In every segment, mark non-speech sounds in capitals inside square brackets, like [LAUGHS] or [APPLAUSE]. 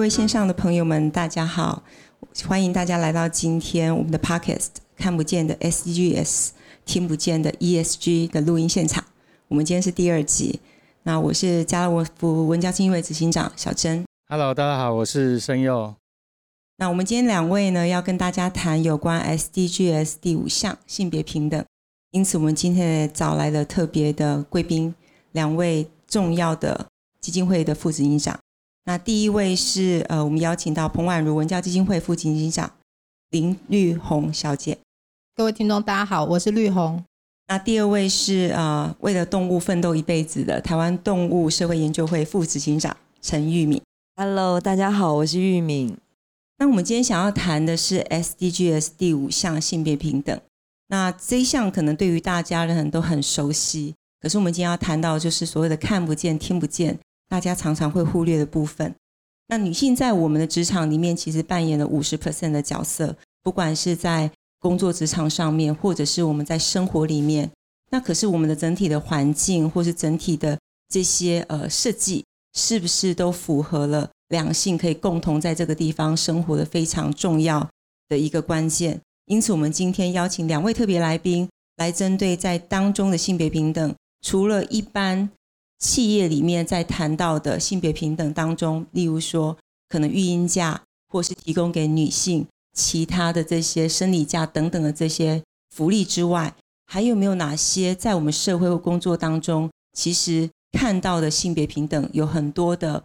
各位线上的朋友们，大家好！欢迎大家来到今天我们的 Podcast，看不见的 SDGs，听不见的 ESG 的录音现场。我们今天是第二集。那我是加勒沃夫文教基金会执行长小珍。Hello，大家好，我是申佑。那我们今天两位呢，要跟大家谈有关 SDGs 第五项性别平等。因此，我们今天也找来了特别的贵宾，两位重要的基金会的副执行长。那第一位是呃，我们邀请到彭婉如文教基金会副执行长林绿红小姐。各位听众，大家好，我是绿红。那第二位是呃，为了动物奋斗一辈子的台湾动物社会研究会副执行长陈玉敏。Hello，大家好，我是玉敏。那我们今天想要谈的是 SDGs 第五项性别平等。那这一项可能对于大家人都很熟悉，可是我们今天要谈到就是所谓的看不见、听不见。大家常常会忽略的部分。那女性在我们的职场里面，其实扮演了五十 percent 的角色，不管是在工作职场上面，或者是我们在生活里面。那可是我们的整体的环境，或是整体的这些呃设计，是不是都符合了两性可以共同在这个地方生活的非常重要的一个关键？因此，我们今天邀请两位特别来宾，来针对在当中的性别平等，除了一般。企业里面在谈到的性别平等当中，例如说可能育婴假，或是提供给女性其他的这些生理假等等的这些福利之外，还有没有哪些在我们社会或工作当中，其实看到的性别平等有很多的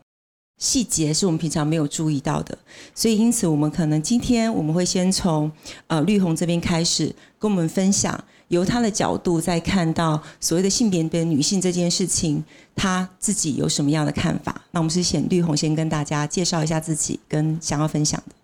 细节是我们平常没有注意到的。所以因此，我们可能今天我们会先从呃绿红这边开始跟我们分享。由他的角度在看到所谓的性别跟女性这件事情，他自己有什么样的看法？那我们是请绿红先跟大家介绍一下自己跟想要分享的。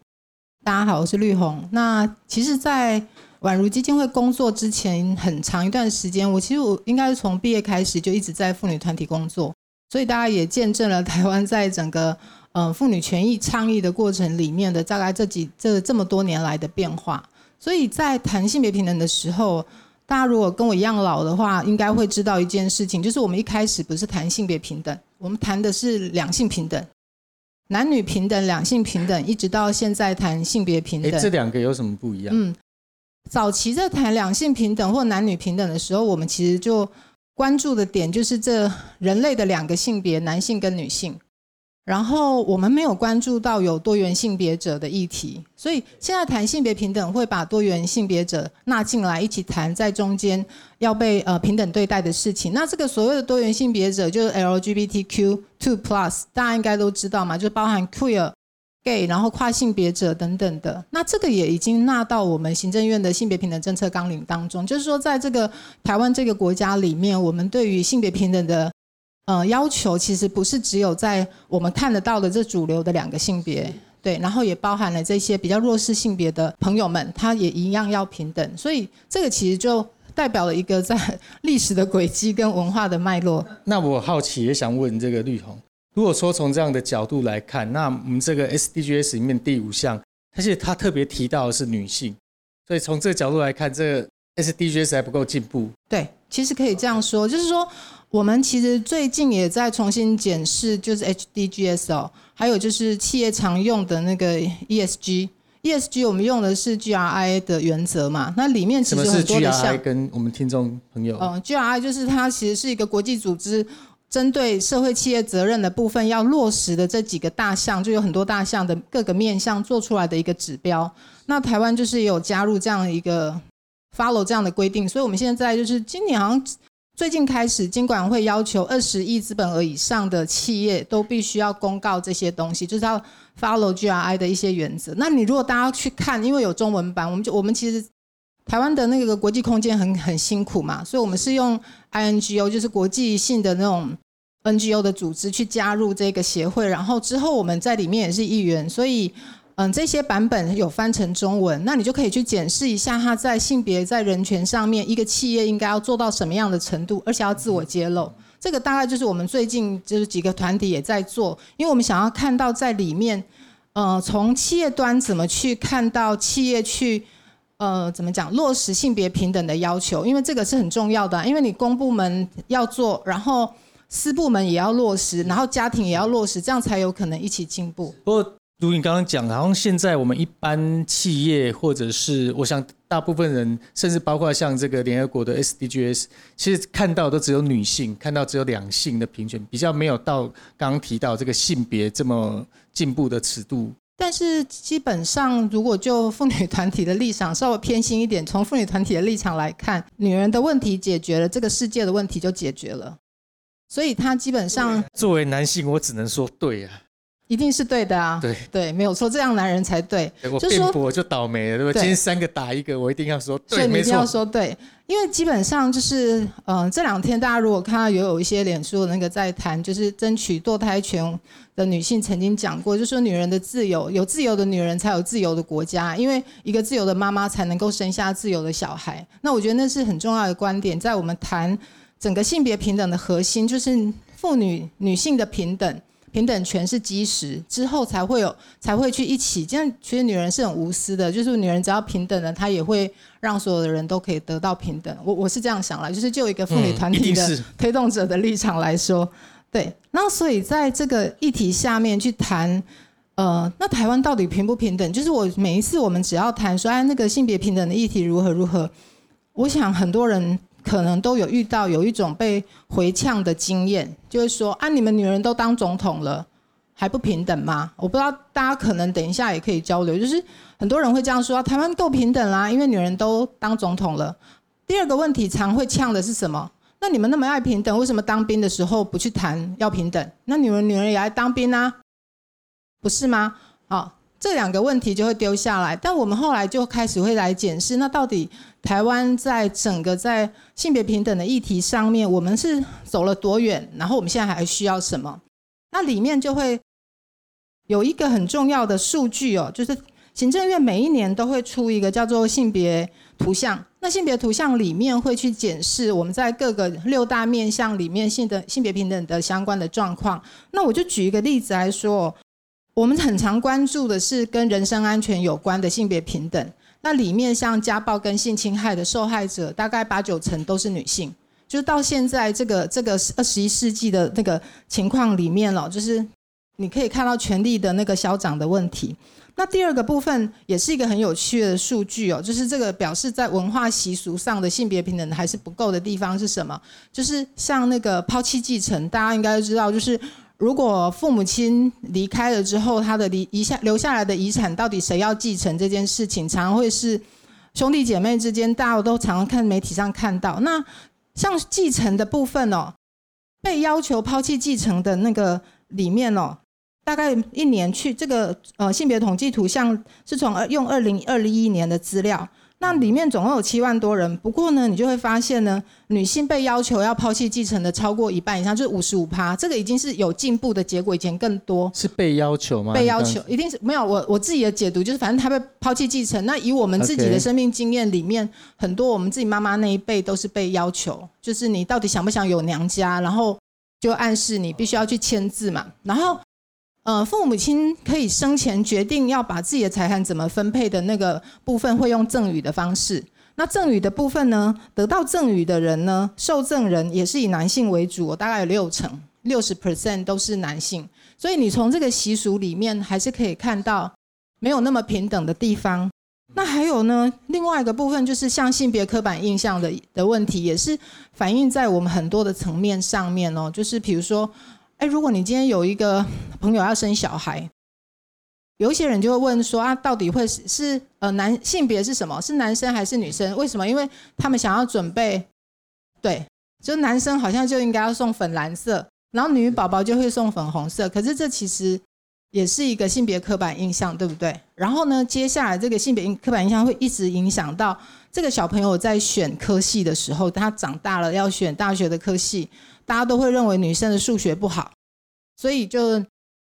大家好，我是绿红。那其实，在宛如基金会工作之前很长一段时间，我其实我应该是从毕业开始就一直在妇女团体工作，所以大家也见证了台湾在整个嗯 [LAUGHS] 妇女权益倡议的过程里面的大概这几这这么多年来的变化。所以在谈性别平等的时候，大家如果跟我一样老的话，应该会知道一件事情，就是我们一开始不是谈性别平等，我们谈的是两性平等，男女平等、两性平等，一直到现在谈性别平等。这两个有什么不一样？嗯，早期在谈两性平等或男女平等的时候，我们其实就关注的点就是这人类的两个性别，男性跟女性。然后我们没有关注到有多元性别者的议题，所以现在谈性别平等会把多元性别者纳进来一起谈，在中间要被呃平等对待的事情。那这个所谓的多元性别者就是 LGBTQ two plus，大家应该都知道嘛，就包含 queer、gay，然后跨性别者等等的。那这个也已经纳到我们行政院的性别平等政策纲领当中，就是说在这个台湾这个国家里面，我们对于性别平等的。呃，要求其实不是只有在我们看得到的这主流的两个性别，对，然后也包含了这些比较弱势性别的朋友们，他也一样要平等。所以这个其实就代表了一个在 [LAUGHS] 历史的轨迹跟文化的脉络。那我好奇也想问这个绿红，如果说从这样的角度来看，那我们这个 SDGs 里面第五项，而且他特别提到的是女性，所以从这个角度来看，这个 SDGs 还不够进步。对，其实可以这样说，就是说。我们其实最近也在重新检视，就是 HDGs 哦，还有就是企业常用的那个 ESG，ESG 我们用的是 GRI 的原则嘛，那里面其实很多的项。跟我们听众朋友。嗯，GRI 就是它其实是一个国际组织，针对社会企业责任的部分要落实的这几个大项，就有很多大项的各个面向做出来的一个指标。那台湾就是有加入这样一个 follow 这样的规定，所以我们现在就是今年好像。最近开始，金管会要求二十亿资本额以上的企业都必须要公告这些东西，就是要 follow GRI 的一些原则。那你如果大家去看，因为有中文版，我们就我们其实台湾的那个国际空间很很辛苦嘛，所以我们是用 INGO，就是国际性的那种 NGO 的组织去加入这个协会，然后之后我们在里面也是议员，所以。嗯，这些版本有翻成中文，那你就可以去检视一下，它在性别、在人权上面，一个企业应该要做到什么样的程度，而且要自我揭露。这个大概就是我们最近就是几个团体也在做，因为我们想要看到在里面，呃，从企业端怎么去看到企业去，呃，怎么讲落实性别平等的要求，因为这个是很重要的，因为你公部门要做，然后私部门也要落实，然后家庭也要落实，这样才有可能一起进步。不。如你刚刚讲，好像现在我们一般企业或者是我想大部分人，甚至包括像这个联合国的 SDGs，其实看到都只有女性，看到只有两性的平权，比较没有到刚刚提到这个性别这么进步的尺度。但是基本上，如果就妇女团体的立场稍微偏心一点，从妇女团体的立场来看，女人的问题解决了，这个世界的问题就解决了。所以他基本上作为男性，我只能说对啊，一定是对的啊，对对，没有错，这样男人才对。我辩驳就倒霉了，对不对？今天三个打一个，我一定要说对，没错。一定要说对，因为基本上就是，嗯，这两天大家如果看到有有一些脸书的那个在谈，就是争取堕胎权。的女性曾经讲过，就说女人的自由，有自由的女人才有自由的国家，因为一个自由的妈妈才能够生下自由的小孩。那我觉得那是很重要的观点，在我们谈整个性别平等的核心，就是妇女女性的平等，平等权是基石，之后才会有才会去一起。这样其实女人是很无私的，就是女人只要平等了，她也会让所有的人都可以得到平等。我我是这样想了，就是就一个妇女团体的推动者的立场来说。对，那所以在这个议题下面去谈，呃，那台湾到底平不平等？就是我每一次我们只要谈说，哎，那个性别平等的议题如何如何，我想很多人可能都有遇到有一种被回呛的经验，就是说，啊，你们女人都当总统了，还不平等吗？我不知道大家可能等一下也可以交流，就是很多人会这样说，台湾够平等啦，因为女人都当总统了。第二个问题常会呛的是什么？那你们那么爱平等，为什么当兵的时候不去谈要平等？那你们女人也爱当兵啊，不是吗？好，这两个问题就会丢下来。但我们后来就开始会来检视，那到底台湾在整个在性别平等的议题上面，我们是走了多远？然后我们现在还需要什么？那里面就会有一个很重要的数据哦，就是行政院每一年都会出一个叫做性别图像。那性别图像里面会去检视我们在各个六大面向里面性的性别平等的相关的状况。那我就举一个例子来说，我们很常关注的是跟人身安全有关的性别平等。那里面像家暴跟性侵害的受害者，大概八九成都是女性。就是到现在这个这个二十一世纪的那个情况里面了，就是你可以看到权力的那个消长的问题。那第二个部分也是一个很有趣的数据哦，就是这个表示在文化习俗上的性别平等还是不够的地方是什么？就是像那个抛弃继承，大家应该知道，就是如果父母亲离开了之后，他的遗遗下留下来的遗产到底谁要继承这件事情，常常会是兄弟姐妹之间，大家都常常看媒体上看到。那像继承的部分哦，被要求抛弃继承的那个里面哦。大概一年去这个呃性别统计图像是从用二零二一年的资料，那里面总共有七万多人。不过呢，你就会发现呢，女性被要求要抛弃继承的超过一半以上，就是五十五趴。这个已经是有进步的结果，以前更多。是被要求吗？被要求一定是没有。我我自己的解读就是，反正她被抛弃继承。那以我们自己的生命经验里面，很多我们自己妈妈那一辈都是被要求，就是你到底想不想有娘家，然后就暗示你必须要去签字嘛，然后。呃，父母亲可以生前决定要把自己的财产怎么分配的那个部分，会用赠与的方式。那赠与的部分呢，得到赠与的人呢，受赠人也是以男性为主，大概有六成，六十 percent 都是男性。所以你从这个习俗里面，还是可以看到没有那么平等的地方。那还有呢，另外一个部分就是像性别刻板印象的的问题，也是反映在我们很多的层面上面哦，就是比如说。哎，如果你今天有一个朋友要生小孩，有一些人就会问说啊，到底会是是呃男性别是什么？是男生还是女生？为什么？因为他们想要准备，对，就男生好像就应该要送粉蓝色，然后女宝宝就会送粉红色。可是这其实也是一个性别刻板印象，对不对？然后呢，接下来这个性别刻板印象会一直影响到这个小朋友在选科系的时候，他长大了要选大学的科系。大家都会认为女生的数学不好，所以就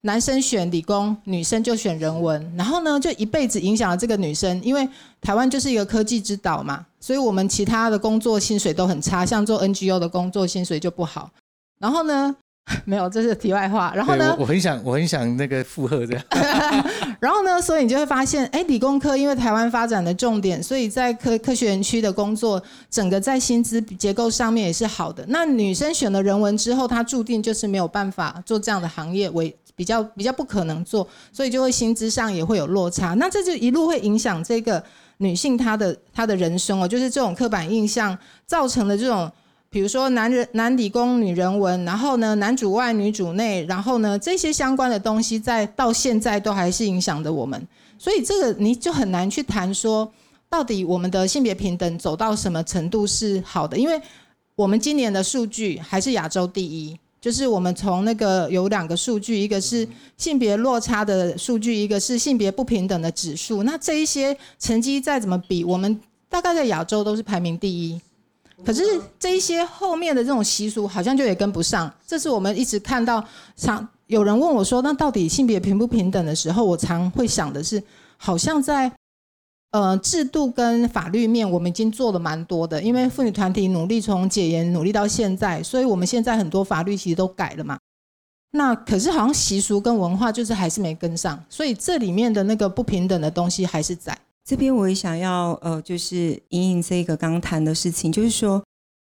男生选理工，女生就选人文。然后呢，就一辈子影响了这个女生。因为台湾就是一个科技之岛嘛，所以我们其他的工作薪水都很差，像做 NGO 的工作薪水就不好。然后呢，[LAUGHS] 没有，这是题外话。然后呢，我很想，我很想那个附和这样。[LAUGHS] 然后呢，所以你就会发现，哎，理工科因为台湾发展的重点，所以在科科学园区的工作，整个在薪资结构上面也是好的。那女生选了人文之后，她注定就是没有办法做这样的行业，为比较比较不可能做，所以就会薪资上也会有落差。那这就一路会影响这个女性她的她的人生哦，就是这种刻板印象造成的这种。比如说男人男理工女人文，然后呢男主外女主内，然后呢这些相关的东西在到现在都还是影响着我们，所以这个你就很难去谈说到底我们的性别平等走到什么程度是好的，因为我们今年的数据还是亚洲第一，就是我们从那个有两个数据，一个是性别落差的数据，一个是性别不平等的指数，那这一些成绩再怎么比，我们大概在亚洲都是排名第一。可是这一些后面的这种习俗好像就也跟不上，这是我们一直看到常有人问我说，那到底性别平不平等的时候，我常会想的是，好像在呃制度跟法律面，我们已经做了蛮多的，因为妇女团体努力从解严努力到现在，所以我们现在很多法律其实都改了嘛。那可是好像习俗跟文化就是还是没跟上，所以这里面的那个不平等的东西还是在。这边我也想要呃，就是隐隐这个刚谈的事情，就是说，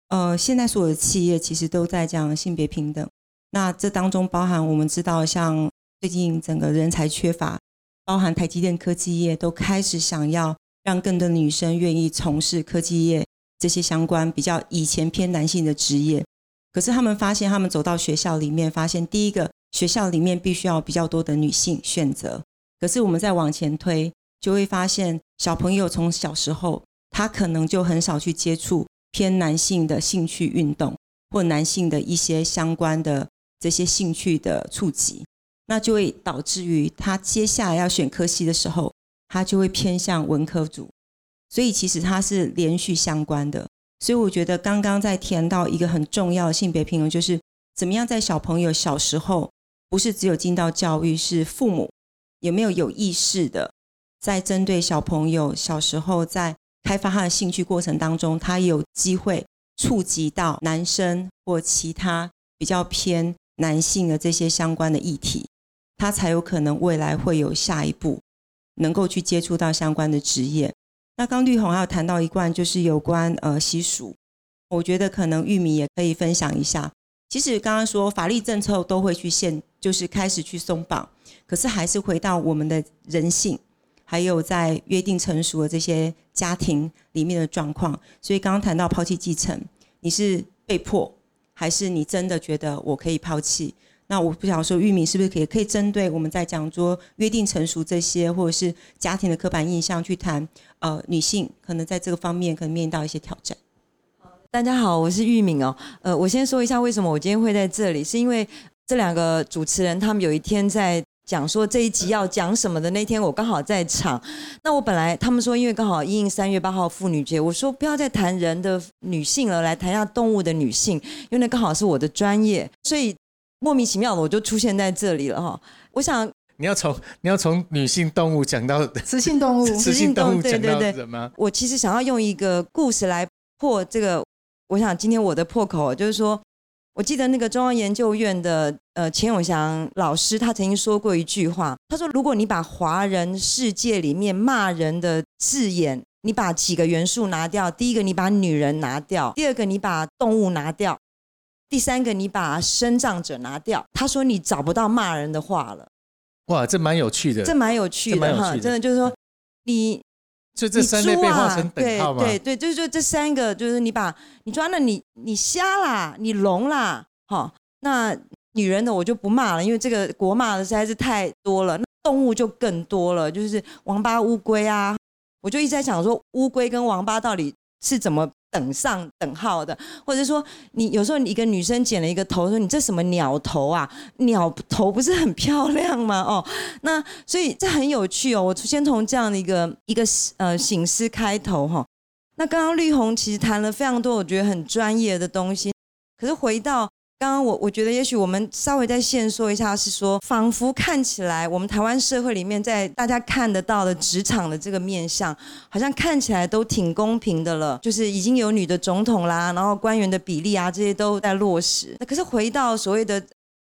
呃，现在所有的企业其实都在讲性别平等。那这当中包含我们知道，像最近整个人才缺乏，包含台积电科技业都开始想要让更多女生愿意从事科技业这些相关比较以前偏男性的职业。可是他们发现，他们走到学校里面，发现第一个学校里面必须要比较多的女性选择。可是我们再往前推。就会发现，小朋友从小时候，他可能就很少去接触偏男性的兴趣运动，或男性的一些相关的这些兴趣的触及，那就会导致于他接下来要选科系的时候，他就会偏向文科组。所以其实它是连续相关的。所以我觉得刚刚在填到一个很重要的性别平衡，就是怎么样在小朋友小时候，不是只有进到教育，是父母有没有有意识的。在针对小朋友小时候在开发他的兴趣过程当中，他有机会触及到男生或其他比较偏男性的这些相关的议题，他才有可能未来会有下一步能够去接触到相关的职业。那刚绿红还有谈到一贯就是有关呃习俗，我觉得可能玉米也可以分享一下。其实刚刚说法律政策都会去限，就是开始去松绑，可是还是回到我们的人性。还有在约定成熟的这些家庭里面的状况，所以刚刚谈到抛弃继承，你是被迫，还是你真的觉得我可以抛弃？那我不想说玉米是不是可以可以针对我们在讲说约定成熟这些，或者是家庭的刻板印象去谈？呃，女性可能在这个方面可能面临到一些挑战。大家好，我是玉敏哦。呃，我先说一下为什么我今天会在这里，是因为这两个主持人他们有一天在。讲说这一集要讲什么的那天，我刚好在场。那我本来他们说，因为刚好应三月八号妇女节，我说不要再谈人的女性了，来谈一下动物的女性，因为那刚好是我的专业，所以莫名其妙的我就出现在这里了哈。[LAUGHS] 我想你要从你要从女性动物讲到雌性动物，雌性动物 [LAUGHS] 对对对，什么？我其实想要用一个故事来破这个，我想今天我的破口就是说。我记得那个中央研究院的呃钱永祥老师，他曾经说过一句话，他说：“如果你把华人世界里面骂人的字眼，你把几个元素拿掉，第一个你把女人拿掉，第二个你把动物拿掉，第三个你把生长者拿掉，他说你找不到骂人的话了。”哇，这蛮有趣的，这蛮有趣的哈，真的就是说你。就这三类被画成等号吗？对对对，就是就这三个，就是你把你抓了你你瞎啦，你聋啦，哦，那女人的我就不骂了，因为这个国骂的实在是太多了。那动物就更多了，就是王八、乌龟啊，我就一直在想说，乌龟跟王八到底是怎么？等上等号的，或者说你有时候你一个女生剪了一个头，说你这什么鸟头啊？鸟头不是很漂亮吗？哦，那所以这很有趣哦。我先从这样的一个一个呃醒思开头哈。那刚刚绿红其实谈了非常多，我觉得很专业的东西，可是回到。刚刚我我觉得，也许我们稍微再线说一下，是说，仿佛看起来我们台湾社会里面，在大家看得到的职场的这个面相，好像看起来都挺公平的了，就是已经有女的总统啦，然后官员的比例啊，这些都在落实。那可是回到所谓的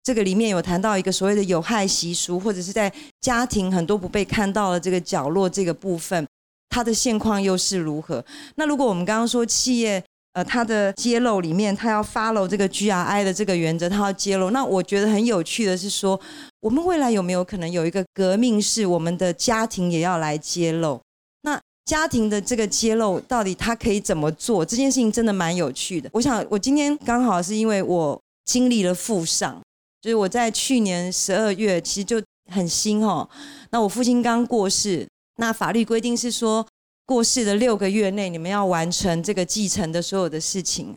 这个里面有谈到一个所谓的有害习俗，或者是在家庭很多不被看到的这个角落这个部分，它的现况又是如何？那如果我们刚刚说企业，呃，他的揭露里面，他要 follow 这个 GRI 的这个原则，他要揭露。那我觉得很有趣的是说，我们未来有没有可能有一个革命，是我们的家庭也要来揭露？那家庭的这个揭露，到底他可以怎么做？这件事情真的蛮有趣的。我想，我今天刚好是因为我经历了父丧，就是我在去年十二月，其实就很新哦。那我父亲刚过世，那法律规定是说。过世的六个月内，你们要完成这个继承的所有的事情。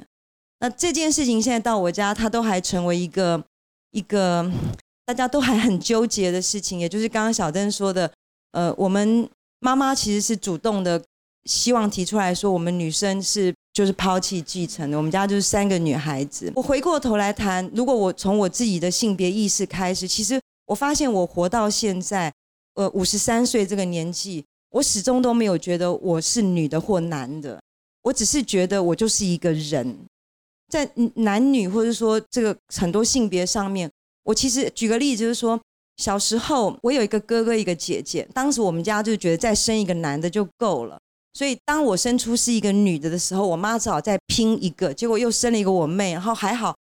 那这件事情现在到我家，它都还成为一个一个大家都还很纠结的事情。也就是刚刚小珍说的，呃，我们妈妈其实是主动的，希望提出来说，我们女生是就是抛弃继承的。我们家就是三个女孩子。我回过头来谈，如果我从我自己的性别意识开始，其实我发现我活到现在，呃，五十三岁这个年纪。我始终都没有觉得我是女的或男的，我只是觉得我就是一个人，在男女或者说这个很多性别上面，我其实举个例子，就是说小时候我有一个哥哥一个姐姐，当时我们家就觉得再生一个男的就够了，所以当我生出是一个女的的时候，我妈只好再拼一个，结果又生了一个我妹，然后还好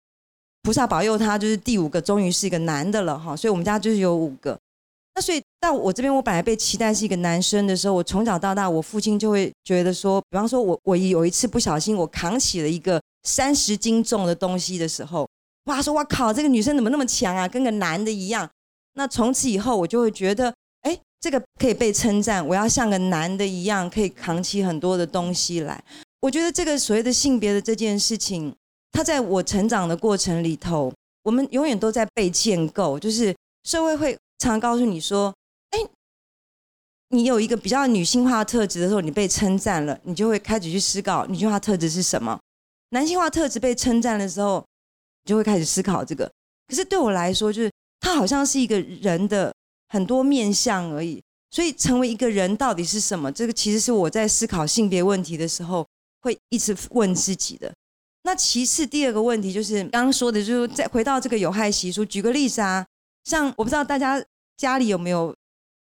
菩萨保佑她，就是第五个终于是一个男的了哈，所以我们家就是有五个。那所以到我这边，我本来被期待是一个男生的时候，我从小到大，我父亲就会觉得说，比方说我我有一次不小心我扛起了一个三十斤重的东西的时候，哇，说哇靠，这个女生怎么那么强啊，跟个男的一样。那从此以后，我就会觉得，哎，这个可以被称赞，我要像个男的一样，可以扛起很多的东西来。我觉得这个所谓的性别的这件事情，它在我成长的过程里头，我们永远都在被建构，就是社会会。常告诉你说：“，你有一个比较女性化的特质的时候，你被称赞了，你就会开始去思考女性化特质是什么；男性化特质被称赞的时候，你就会开始思考这个。可是对我来说，就是它好像是一个人的很多面相而已。所以，成为一个人到底是什么？这个其实是我在思考性别问题的时候会一直问自己的。那其次，第二个问题就是刚刚说的，就是再回到这个有害习俗。举个例子啊。”像我不知道大家家里有没有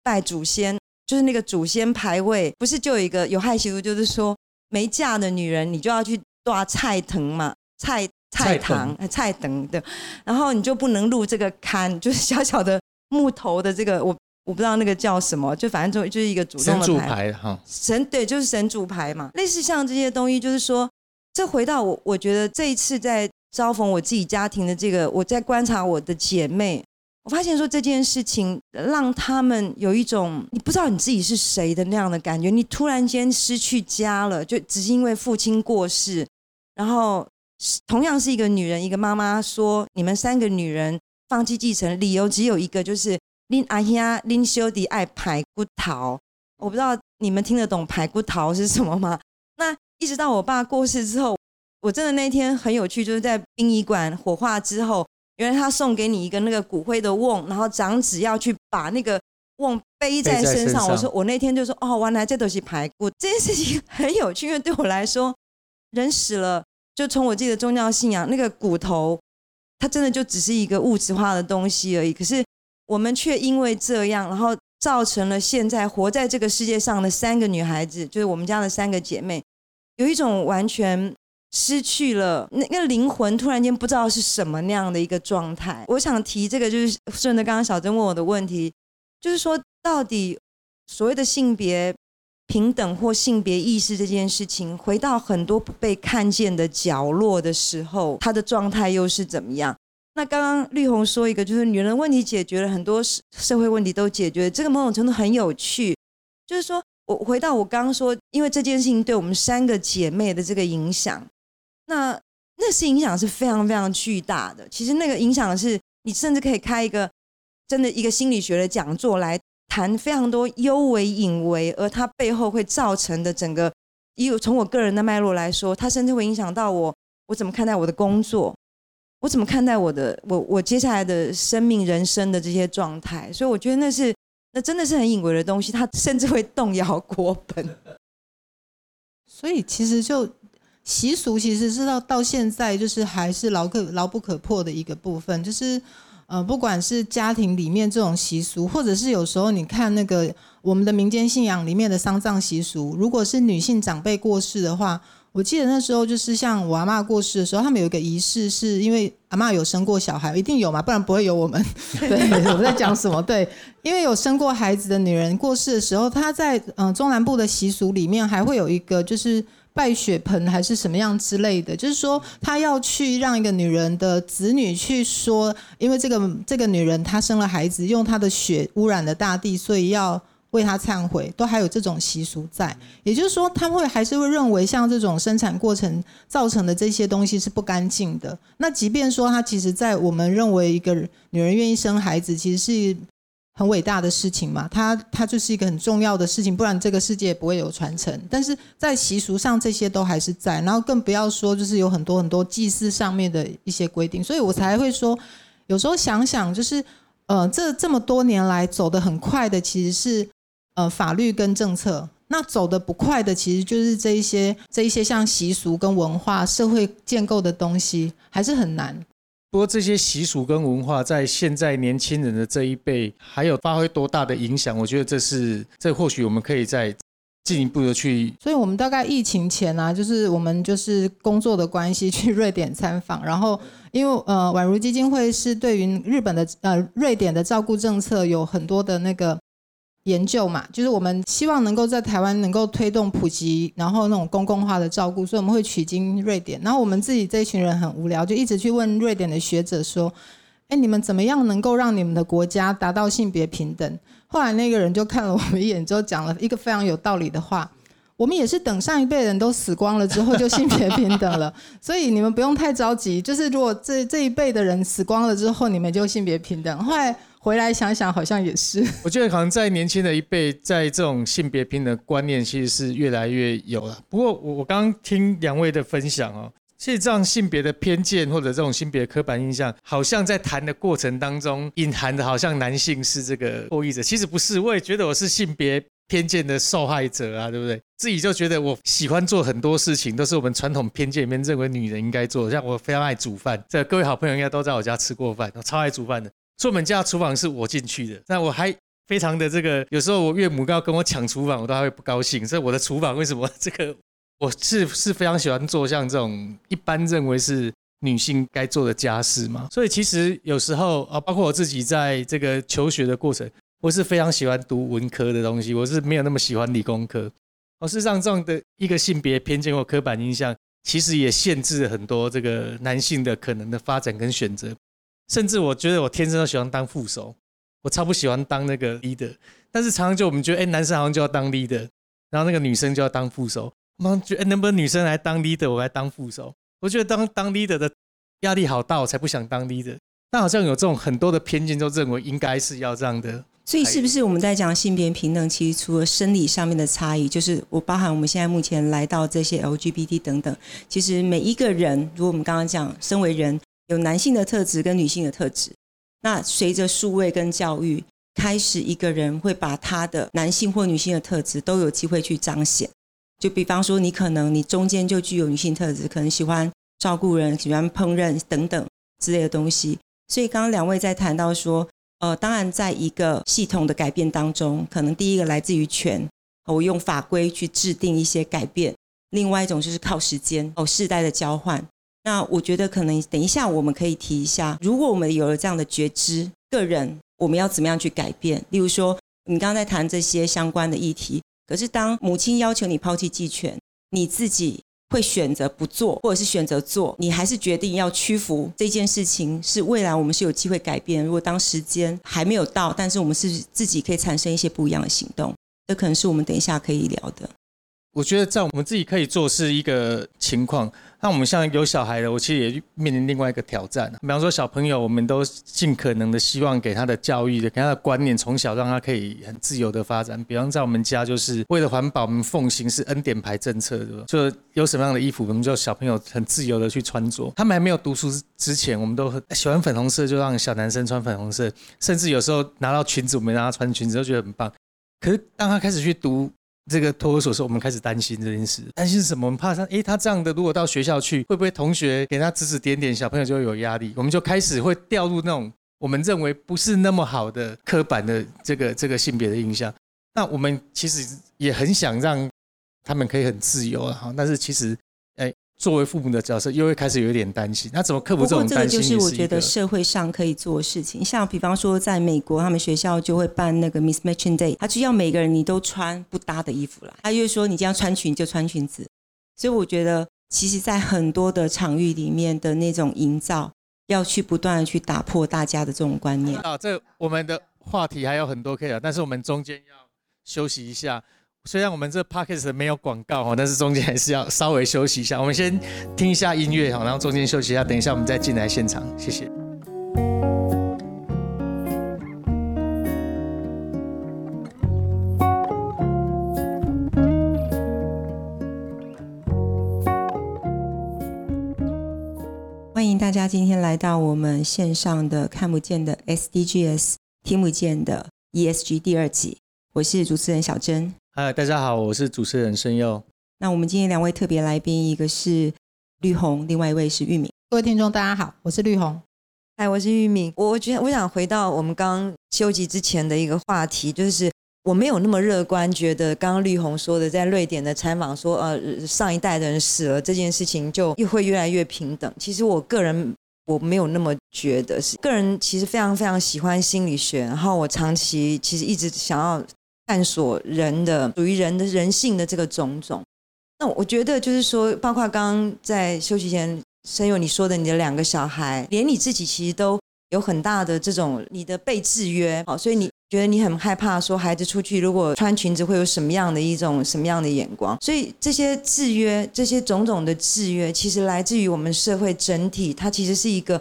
拜祖先，就是那个祖先牌位，不是就有一个有害习俗，就是说没嫁的女人，你就要去抓菜藤嘛，菜菜堂菜藤。的，然后你就不能入这个 [LAUGHS] 龛，就是小小的木头的这个，我我不知道那个叫什么，就反正就就是一个主动的牌。哈，神对，就是神主牌嘛，类似像这些东西，就是说，这回到我，我觉得这一次在招逢我自己家庭的这个，我在观察我的姐妹。我发现说这件事情让他们有一种你不知道你自己是谁的那样的感觉，你突然间失去家了，就只是因为父亲过世。然后同样是一个女人，一个妈妈说，你们三个女人放弃继承，理由只有一个，就是林阿呀林修迪爱排骨桃。我不知道你们听得懂排骨桃是什么吗？[LAUGHS] 那一直到我爸过世之后，我真的那天很有趣，就是在殡仪馆火化之后。原来他送给你一个那个骨灰的瓮，然后长子要去把那个瓮背在身上。我说我那天就说哦，原来这都是排骨。这件事情很有趣，因为对我来说，人死了，就从我自己的宗教信仰，那个骨头，它真的就只是一个物质化的东西而已。可是我们却因为这样，然后造成了现在活在这个世界上的三个女孩子，就是我们家的三个姐妹，有一种完全。失去了那个灵魂，突然间不知道是什么那样的一个状态。我想提这个，就是顺着刚刚小珍问我的问题，就是说，到底所谓的性别平等或性别意识这件事情，回到很多不被看见的角落的时候，它的状态又是怎么样？那刚刚绿红说一个，就是女人问题解决了，很多社社会问题都解决，这个某种程度很有趣，就是说我回到我刚刚说，因为这件事情对我们三个姐妹的这个影响。那那是影响是非常非常巨大的。其实那个影响是你甚至可以开一个真的一个心理学的讲座来谈非常多幽微隐微，而它背后会造成的整个，有从我个人的脉络来说，它甚至会影响到我，我怎么看待我的工作，我怎么看待我的我我接下来的生命人生的这些状态。所以我觉得那是那真的是很隐微的东西，它甚至会动摇国本。[LAUGHS] 所以其实就。习俗其实是到到现在就是还是牢可牢不可破的一个部分，就是呃，不管是家庭里面这种习俗，或者是有时候你看那个我们的民间信仰里面的丧葬习俗，如果是女性长辈过世的话，我记得那时候就是像我阿嬷过世的时候，他们有一个仪式，是因为阿嬷有生过小孩，一定有嘛，不然不会有我们。[LAUGHS] 对，我在讲什么？对，因为有生过孩子的女人过世的时候，她在嗯中南部的习俗里面还会有一个就是拜血盆还是什么样之类的，就是说他要去让一个女人的子女去说，因为这个这个女人她生了孩子，用她的血污染了大地，所以要。为她忏悔，都还有这种习俗在，也就是说，他们会还是会认为像这种生产过程造成的这些东西是不干净的。那即便说他其实，在我们认为一个女人愿意生孩子，其实是很伟大的事情嘛，它它就是一个很重要的事情，不然这个世界不会有传承。但是在习俗上，这些都还是在，然后更不要说就是有很多很多祭祀上面的一些规定，所以我才会说，有时候想想，就是呃，这这么多年来走得很快的，其实是。呃，法律跟政策，那走的不快的，其实就是这一些这一些像习俗跟文化、社会建构的东西，还是很难。不过这些习俗跟文化，在现在年轻人的这一辈，还有发挥多大的影响？我觉得这是这或许我们可以再进一步的去。所以我们大概疫情前啊，就是我们就是工作的关系去瑞典参访，然后因为呃，宛如基金会是对于日本的呃瑞典的照顾政策有很多的那个。研究嘛，就是我们希望能够在台湾能够推动普及，然后那种公共化的照顾，所以我们会取经瑞典。然后我们自己这一群人很无聊，就一直去问瑞典的学者说：“哎，你们怎么样能够让你们的国家达到性别平等？”后来那个人就看了我们一眼，之后讲了一个非常有道理的话：“我们也是等上一辈人都死光了之后，就性别平等了。[LAUGHS] 所以你们不用太着急，就是如果这这一辈的人死光了之后，你们就性别平等。”后来。回来想想，好像也是。[LAUGHS] 我觉得可能在年轻的一辈，在这种性别平等观念，其实是越来越有了。不过，我我刚刚听两位的分享哦，其实这样性别的偏见或者这种性别刻板印象，好像在谈的过程当中隐含的，好像男性是这个受益者。其实不是，我也觉得我是性别偏见的受害者啊，对不对？自己就觉得我喜欢做很多事情，都是我们传统偏见里面认为女人应该做的。像我非常爱煮饭，这各位好朋友应该都在我家吃过饭，我超爱煮饭的。出门家厨房是我进去的，那我还非常的这个，有时候我岳母要跟我抢厨房，我都还会不高兴。所以我的厨房为什么这个，[LAUGHS] 我是是非常喜欢做像这种一般认为是女性该做的家事嘛。所以其实有时候啊，包括我自己在这个求学的过程，我是非常喜欢读文科的东西，我是没有那么喜欢理工科。哦，事实上这样的一个性别偏见或刻板印象，其实也限制了很多这个男性的可能的发展跟选择。甚至我觉得我天生都喜欢当副手，我超不喜欢当那个 leader。但是常常就我们觉得，哎，男生好像就要当 leader，然后那个女生就要当副手。我们觉得，能不能女生来当 leader，我来当副手？我觉得当当 leader 的压力好大，我才不想当 leader。但好像有这种很多的偏见，就认为应该是要这样的。所以是不是我们在讲性别平等，其实除了生理上面的差异，就是我包含我们现在目前来到这些 LGBT 等等，其实每一个人，如果我们刚刚讲，身为人。有男性的特质跟女性的特质，那随着数位跟教育开始，一个人会把他的男性或女性的特质都有机会去彰显。就比方说，你可能你中间就具有女性特质，可能喜欢照顾人、喜欢烹饪等等之类的东西。所以刚刚两位在谈到说，呃，当然在一个系统的改变当中，可能第一个来自于权，我用法规去制定一些改变；另外一种就是靠时间，哦，世代的交换。那我觉得可能等一下我们可以提一下，如果我们有了这样的觉知，个人我们要怎么样去改变？例如说，你刚刚在谈这些相关的议题，可是当母亲要求你抛弃继权，你自己会选择不做，或者是选择做，你还是决定要屈服这件事情，是未来我们是有机会改变。如果当时间还没有到，但是我们是自己可以产生一些不一样的行动，这可能是我们等一下可以聊的。我觉得在我们自己可以做是一个情况，那我们像有小孩的，我其实也面临另外一个挑战。比方说小朋友，我们都尽可能的希望给他的教育、给他的观念，从小让他可以很自由的发展。比方在我们家，就是为了环保，我们奉行是恩典牌政策，对吧？就有什么样的衣服，我们就小朋友很自由的去穿着。他们还没有读书之前，我们都很喜欢粉红色，就让小男生穿粉红色，甚至有时候拿到裙子，我们让他穿裙子，都觉得很棒。可是当他开始去读，这个托儿所时，我们开始担心这件事。担心什么？我们怕他，诶，他这样的，如果到学校去，会不会同学给他指指点点，小朋友就会有压力？我们就开始会掉入那种我们认为不是那么好的刻板的这个这个性别的印象。那我们其实也很想让他们可以很自由啊，哈，但是其实，作为父母的角色又会开始有点担心，那怎么克服这种担心？这个就是我觉得社会上可以做的事情。像比方说，在美国，他们学校就会办那个 Mismatching Day，他就要每个人你都穿不搭的衣服了，他就说你这样穿裙就穿裙子。所以我觉得，其实，在很多的场域里面的那种营造，要去不断的去打破大家的这种观念。啊，这我们的话题还有很多可以聊，但是我们中间要。休息一下，虽然我们这 podcast 没有广告哈，但是中间还是要稍微休息一下。我们先听一下音乐哈，然后中间休息一下，等一下我们再进来现场，谢谢。欢迎大家今天来到我们线上的看不见的 SDGs，听不见的 ESG 第二集。我是主持人小珍。嗨，大家好，我是主持人申佑。那我们今天两位特别来宾，一个是绿红，另外一位是玉敏。各位听众，大家好，我是绿红。嗨，我是玉敏。我觉得我想回到我们刚休集之前的一个话题，就是我没有那么乐观，觉得刚刚绿红说的，在瑞典的采访说，呃，上一代的人死了这件事情就又会越来越平等。其实我个人我没有那么觉得，是个人其实非常非常喜欢心理学，然后我长期其实一直想要。探索人的属于人的人性的这个种种，那我觉得就是说，包括刚刚在休息前，申友你说的，你的两个小孩，连你自己其实都有很大的这种你的被制约，好，所以你觉得你很害怕说孩子出去如果穿裙子会有什么样的一种什么样的眼光，所以这些制约，这些种种的制约，其实来自于我们社会整体，它其实是一个。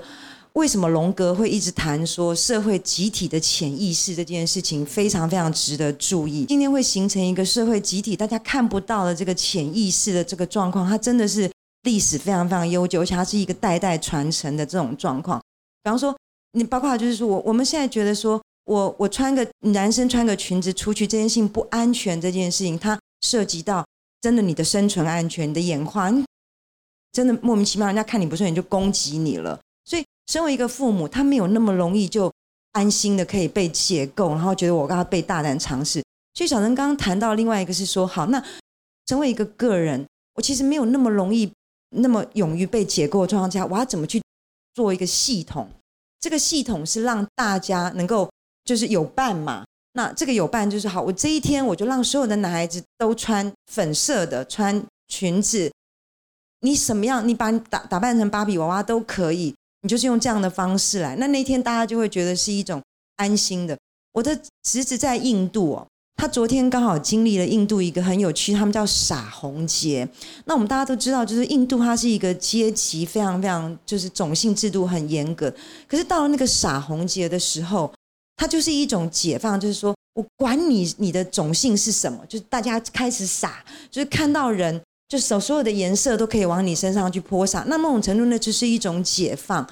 为什么龙格会一直谈说社会集体的潜意识这件事情非常非常值得注意？今天会形成一个社会集体大家看不到的这个潜意识的这个状况，它真的是历史非常非常悠久，而且它是一个代代传承的这种状况。比方说，你包括就是说我我们现在觉得说我我穿个男生穿个裙子出去这件事情不安全这件事情，它涉及到真的你的生存安全、你的演化，真的莫名其妙，人家看你不顺眼就攻击你了。所以身为一个父母，他没有那么容易就安心的可以被解构，然后觉得我跟他被大胆尝试。所以小陈刚刚谈到另外一个是说，好，那成为一个个人，我其实没有那么容易、那么勇于被解构的状况下，我要怎么去做一个系统？这个系统是让大家能够就是有伴嘛？那这个有伴就是好，我这一天我就让所有的男孩子都穿粉色的，穿裙子，你什么样，你把你打打扮成芭比娃娃都可以。就是用这样的方式来，那那天大家就会觉得是一种安心的。我的侄子在印度哦，他昨天刚好经历了印度一个很有趣，他们叫傻红节。那我们大家都知道，就是印度它是一个阶级非常非常就是种姓制度很严格。可是到了那个傻红节的时候，它就是一种解放，就是说我管你你的种姓是什么，就是大家开始傻，就是看到人。就所所有的颜色都可以往你身上去泼洒，那某种程度呢，就是一种解放。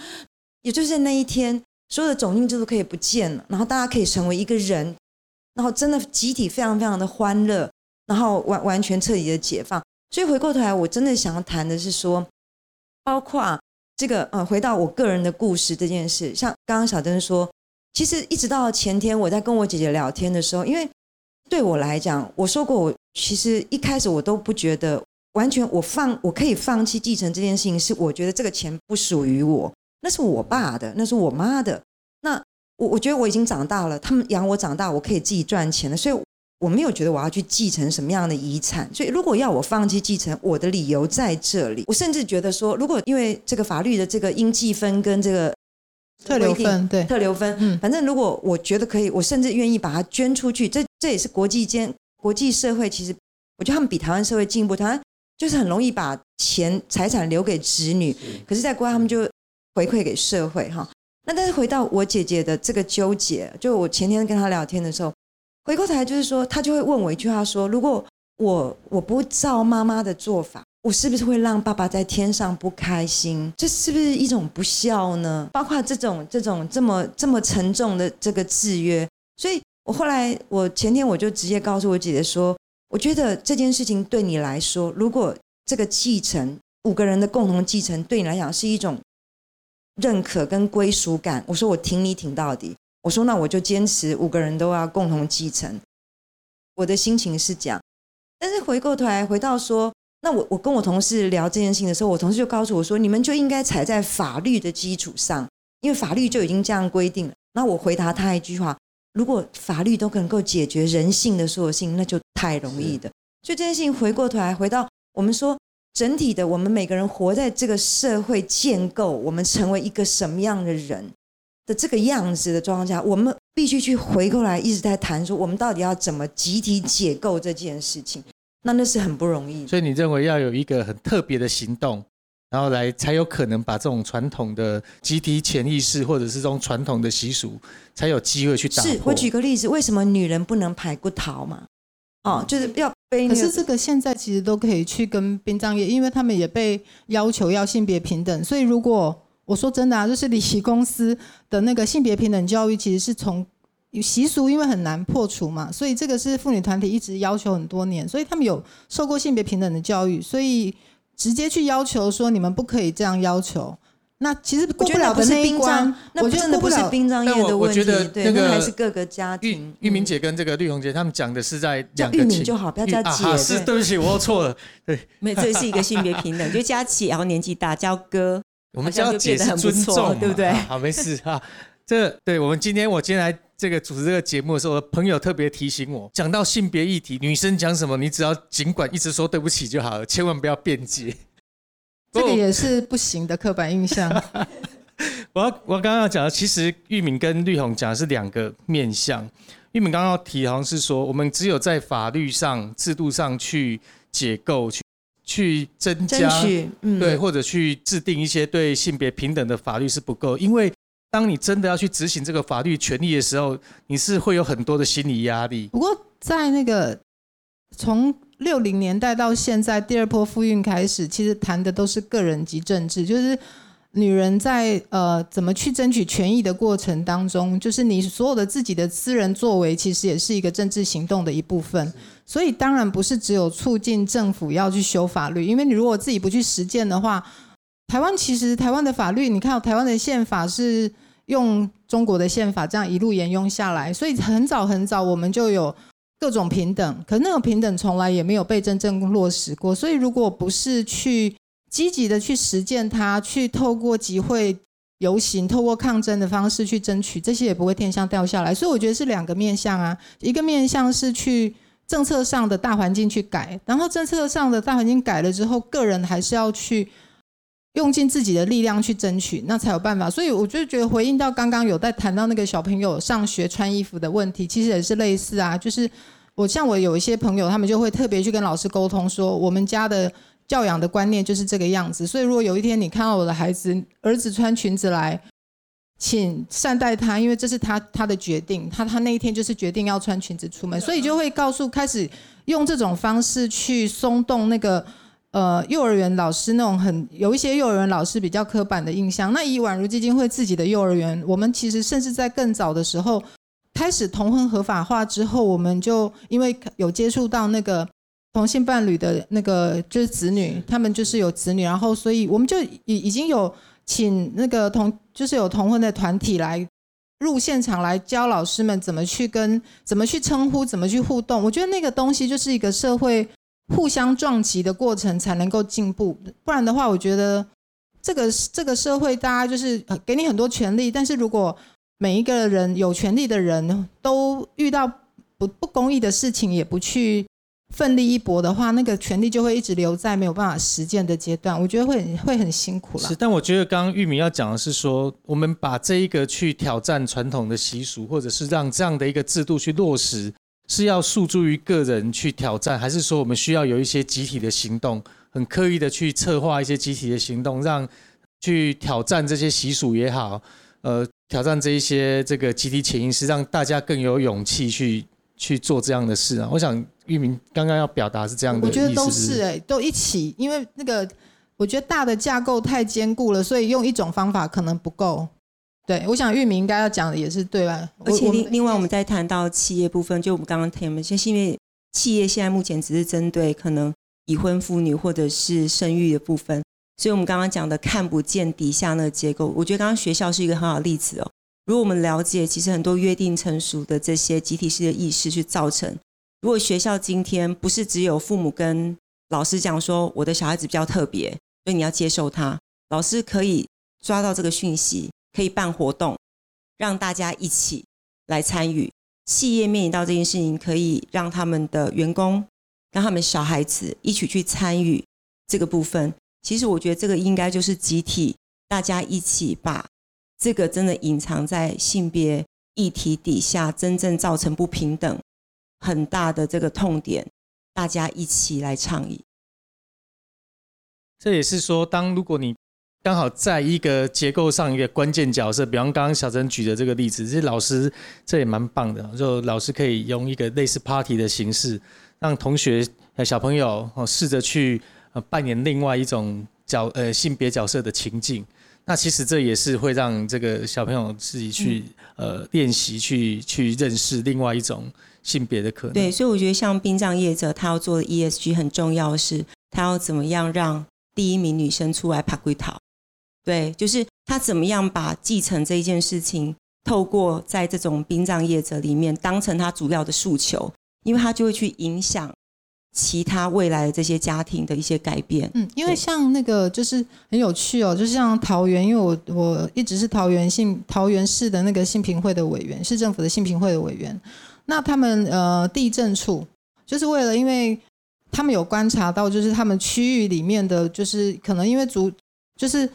也就是那一天，所有的种姓制度可以不见了，然后大家可以成为一个人，然后真的集体非常非常的欢乐，然后完完全彻底的解放。所以回过头来，我真的想要谈的是说，包括这个呃，回到我个人的故事这件事，像刚刚小珍说，其实一直到前天我在跟我姐姐聊天的时候，因为对我来讲，我说过我其实一开始我都不觉得。完全，我放我可以放弃继承这件事情，是我觉得这个钱不属于我，那是我爸的，那是我妈的。那我我觉得我已经长大了，他们养我长大，我可以自己赚钱了，所以我没有觉得我要去继承什么样的遗产。所以如果要我放弃继承，我的理由在这里。我甚至觉得说，如果因为这个法律的这个应继分跟这个特留分，对特留分，嗯，反正如果我觉得可以，我甚至愿意把它捐出去。这这也是国际间国际社会，其实我觉得他们比台湾社会进步。台湾。就是很容易把钱财产留给子女，可是，在国外他们就回馈给社会哈。那但是回到我姐姐的这个纠结，就我前天跟她聊天的时候，回过头来就是说，她就会问我一句话说：如果我我不照妈妈的做法，我是不是会让爸爸在天上不开心？这是不是一种不孝呢？包括这种这种这么这么沉重的这个制约，所以我后来我前天我就直接告诉我姐姐说。我觉得这件事情对你来说，如果这个继承五个人的共同继承对你来讲是一种认可跟归属感。我说我挺你挺到底。我说那我就坚持五个人都要共同继承。我的心情是这样，但是回过头来回到说，那我我跟我同事聊这件事情的时候，我同事就告诉我说，你们就应该踩在法律的基础上，因为法律就已经这样规定了。那我回答他一句话：如果法律都能够解决人性的所有性，那就太容易的。所以这件事情回过头来，回到我们说整体的，我们每个人活在这个社会建构，我们成为一个什么样的人的这个样子的状况下，我们必须去回过来一直在谈说，我们到底要怎么集体解构这件事情。那那是很不容易。所以你认为要有一个很特别的行动，然后来才有可能把这种传统的集体潜意识或者是这种传统的习俗，才有机会去打破。是我举个例子，为什么女人不能排骨桃嘛？哦，就是要背、可是这个现在其实都可以去跟殡葬业，因为他们也被要求要性别平等。所以如果我说真的啊，就是礼仪公司的那个性别平等教育，其实是从习俗，因为很难破除嘛，所以这个是妇女团体一直要求很多年，所以他们有受过性别平等的教育，所以直接去要求说你们不可以这样要求。那其实过不了的那一关，那我觉真的不是。殡葬业的问题，我觉得对，那个还是各个家玉庭。玉明嗯姐跟这个绿红姐他们讲的是在叫玉两个情敏就好，不要叫姐。啊是对不起，我又错了。对没有，这是一个性别平等，[LAUGHS] 就加姐，然后年纪大叫哥，我们叫姐是尊错重，对不对啊好，没事啊。这对我们今天我今天来这个主持这个节目的时候，我的朋友特别提醒我，讲到性别议题，女生讲什么，你只要尽管一直说对不起就好了，千万不要辩解。[LAUGHS] 这个也是不行的刻板印象。[LAUGHS] 我要我刚刚要讲的，其实玉敏跟绿红讲的是两个面向。玉敏刚刚要提好像是说，我们只有在法律上、制度上去解构、去去增加，对，或者去制定一些对性别平等的法律是不够，因为当你真的要去执行这个法律权利的时候，你是会有很多的心理压力。不过在那个从六零年代到现在第二波复运开始，其实谈的都是个人及政治，就是女人在呃怎么去争取权益的过程当中，就是你所有的自己的私人作为，其实也是一个政治行动的一部分。所以当然不是只有促进政府要去修法律，因为你如果自己不去实践的话，台湾其实台湾的法律，你看台湾的宪法是用中国的宪法这样一路沿用下来，所以很早很早我们就有各种平等，可是那种平等从来也没有被真正落实过。所以如果不是去积极的去实践它，去透过集会、游行、透过抗争的方式去争取，这些也不会天上掉下来。所以我觉得是两个面向啊，一个面向是去政策上的大环境去改，然后政策上的大环境改了之后，个人还是要去用尽自己的力量去争取，那才有办法。所以我就觉得回应到刚刚有在谈到那个小朋友上学穿衣服的问题，其实也是类似啊，就是我像我有一些朋友，他们就会特别去跟老师沟通说，我们家的教养的观念就是这个样子。所以如果有一天你看到我的孩子儿子穿裙子来，请善待他，因为这是他他的决定，他他那一天就是决定要穿裙子出门，所以就会告诉开始用这种方式去松动那个呃幼儿园老师那种很有一些幼儿园老师比较刻板的印象。那以宛如基金会自己的幼儿园，我们其实甚至在更早的时候开始同婚合法化之后，我们就因为有接触到那个。同性伴侣的那个就是子女，他们就是有子女，然后所以我们就已已经有请那个同就是有同婚的团体来入现场来教老师们怎么去跟怎么去称呼，怎么去互动。我觉得那个东西就是一个社会互相撞击的过程，才能够进步。不然的话，我觉得这个这个社会大家就是给你很多权利，但是如果每一个人有权利的人都遇到不不公义的事情，也不去。奋力一搏的话，那个权利就会一直留在没有办法实践的阶段，我觉得会很会很辛苦啦是，。但我觉得刚刚玉米要讲的是说，我们把这一个去挑战传统的习俗，或者是让这样的一个制度去落实，是要诉诸于个人去挑战，还是说我们需要有一些集体的行动，很刻意的去策划一些集体的行动，让去挑战这些习俗也好，呃，挑战这一些这个集体潜意识，让大家更有勇气去去做这样的事啊。我想玉明刚刚要表达是这样的意思，我觉得都是不是哎、都一起，因为那个我觉得大的架构太坚固了，所以用一种方法可能不够。对，我想玉明应该要讲的也是对吧？而且另另外，我们在谈到企业部分，就我们刚刚谈，现因为企业现在目前只是针对可能已婚妇女或者是生育的部分，所以我们刚刚讲的看不见底下那个结构，我觉得刚刚学校是一个很好的例子哦。如果我们了解，其实很多约定成熟的这些集体式的意识去造成，如果学校今天不是只有父母跟老师讲说我的小孩子比较特别，所以你要接受他，老师可以抓到这个讯息，可以办活动，让大家一起来参与。企业面临到这件事情，可以让他们的员工让他们小孩子一起去参与这个部分。其实我觉得这个应该就是集体，大家一起把这个真的隐藏在性别议题底下，真正造成不平等很大的这个痛点，大家一起来倡议。这也是说，当如果你刚好在一个结构上一个关键角色，比方刚刚小珍举的这个例子，其实老师这也蛮棒的，就老师可以用一个类似 party 的形式，让同学小朋友哦试着去。呃，扮演另外一种角呃性别角色的情境，那其实这也是会让这个小朋友自己去呃练习去去认识另外一种性别的可能。对，所以我觉得像殡葬业者，他要做的 ESG 很重要的是，他要怎么样让第一名女生出来爬龟桃？对，就是他怎么样把继承这一件事情，透过在这种殡葬业者里面当成他主要的诉求，因为他就会去影响。其他未来的这些家庭的一些改变，嗯，因为像那个就是很有趣哦，就像桃园，因为我我一直是桃园信桃园市的那个信平会的委员，市政府的信平会的委员。那他们呃地震处就是为了，因为他们有观察到，就是他们区域里面的就是可能因为族就是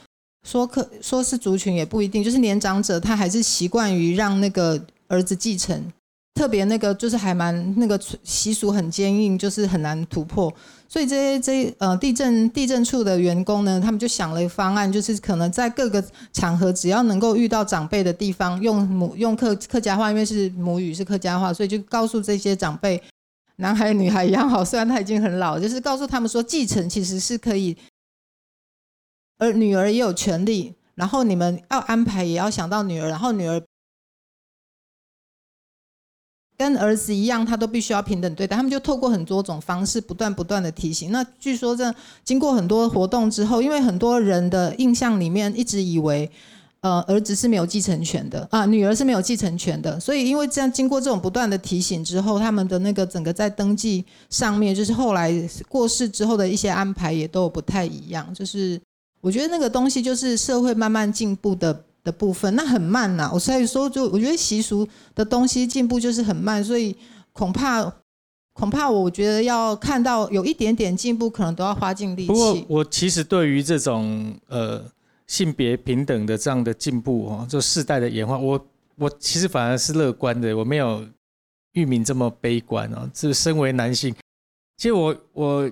说客说是族群也不一定，就是年长者他还是习惯于让那个儿子继承。特别那个就是还蛮那个习俗很坚硬，就是很难突破。所以这些这呃地震地震处的员工呢，他们就想了一个方案，就是可能在各个场合，只要能够遇到长辈的地方，用母用客客家话，因为是母语是客家话，所以就告诉这些长辈，男孩女孩一样好。虽然他已经很老，就是告诉他们说，继承其实是可以，而女儿也有权利。然后你们要安排，也要想到女儿，然后女儿。跟儿子一样，他都必须要平等对待。他们就透过很多种方式，不断不断的提醒。那据说这经过很多活动之后，因为很多人的印象里面一直以为，呃，儿子是没有继承权的啊，女儿是没有继承权的。所以因为这样经过这种不断的提醒之后，他们的那个整个在登记上面，就是后来过世之后的一些安排也都不太一样。就是我觉得那个东西就是社会慢慢进步的。的部分那很慢呐，我所以说就我觉得习俗的东西进步就是很慢，所以恐怕恐怕我觉得要看到有一点点进步，可能都要花尽力气。不过我其实对于这种呃性别平等的这样的进步哦，就世代的演化，我我其实反而是乐观的，我没有玉敏这么悲观哦。这身为男性，其实我我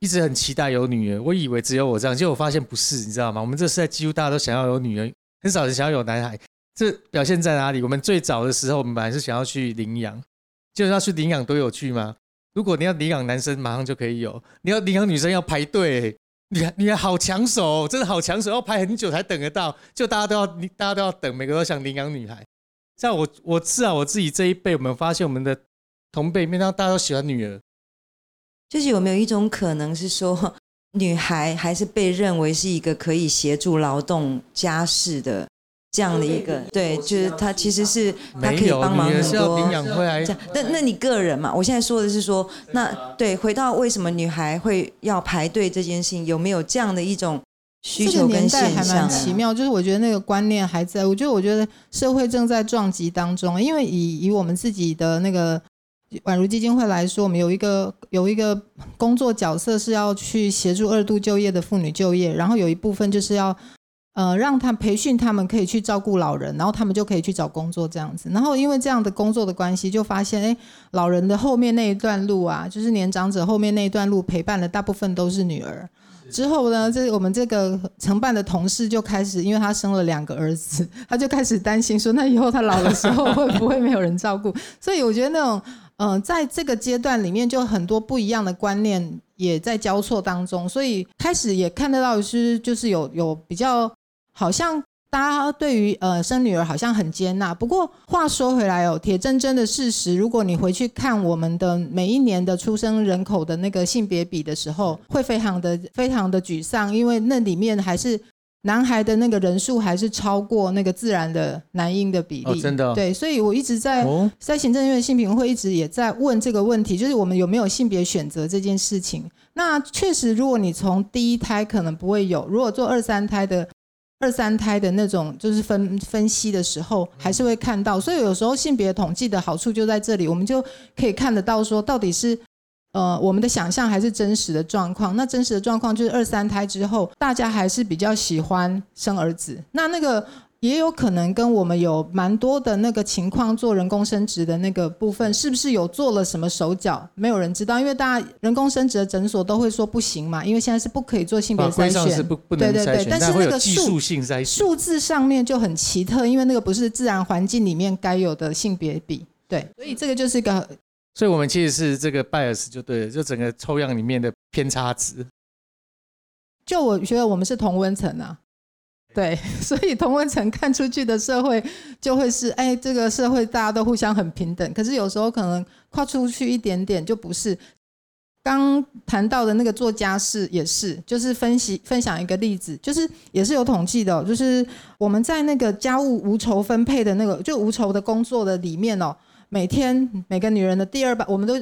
一直很期待有女儿，我以为只有我这样，结果我发现不是，你知道吗？我们这时代几乎大家都想要有女儿。很少人想要有男孩，这表现在哪里？我们最早的时候，我们本来是想要去领养，就是要去领养多有趣吗？如果你要领养男生，马上就可以有；你要领养女生，要排队。你你好抢手，真的好抢手，要排很久才等得到。就大家都要，大家都要等，每个都想领养女孩。像我，我至少，我自己这一辈，我们发现我们的同辈面上，大家都喜欢女儿。就是有没有一种可能是说？女孩还是被认为是一个可以协助劳动家事的这样的一个，对，就是她其实是她可以帮忙很多。这样，那那你个人嘛？我现在说的是说，那对，回到为什么女孩会要排队这件事情，有没有这样的一种需求跟现象？还蛮奇妙，就是我觉得那个观念还在。我觉得，我觉得社会正在撞击当中，因为以以我们自己的那个。宛如基金会来说，我们有一个有一个工作角色是要去协助二度就业的妇女就业，然后有一部分就是要呃让他培训他们可以去照顾老人，然后他们就可以去找工作这样子。然后因为这样的工作的关系，就发现哎，老人的后面那一段路啊，就是年长者后面那一段路陪伴的大部分都是女儿。之后呢，这我们这个承办的同事就开始，因为他生了两个儿子，他就开始担心说，那以后他老的时候会不会没有人照顾？所以我觉得那种。嗯，在这个阶段里面，就很多不一样的观念也在交错当中，所以开始也看得到是，就是有有比较好像大家对于呃生女儿好像很接纳。不过话说回来哦，铁铮铮的事实，如果你回去看我们的每一年的出生人口的那个性别比的时候，会非常的非常的沮丧，因为那里面还是。男孩的那个人数还是超过那个自然的男婴的比例，真的。对，所以我一直在在行政院性平会一直也在问这个问题，就是我们有没有性别选择这件事情。那确实，如果你从第一胎可能不会有，如果做二三胎的二三胎的那种就是分分析的时候，还是会看到。所以有时候性别统计的好处就在这里，我们就可以看得到说到底是。呃，我们的想象还是真实的状况。那真实的状况就是二三胎之后，大家还是比较喜欢生儿子。那那个也有可能跟我们有蛮多的那个情况做人工生殖的那个部分，是不是有做了什么手脚？没有人知道，因为大家人工生殖的诊所都会说不行嘛，因为现在是不可以做性别筛选。是不不能筛选，但是那个技术性筛选数字上面就很奇特，因为那个不是自然环境里面该有的性别比。对，所以这个就是一个。所以，我们其实是这个 bias 就对了，就整个抽样里面的偏差值。就我觉得，我们是同温层啊，对，[LAUGHS] 所以同温层看出去的社会就会是，哎，这个社会大家都互相很平等。可是有时候可能跨出去一点点就不是。刚谈到的那个做家事也是，就是分析分享一个例子，就是也是有统计的，就是我们在那个家务无酬分配的那个，就无酬的工作的里面哦。每天每个女人的第二班，我们都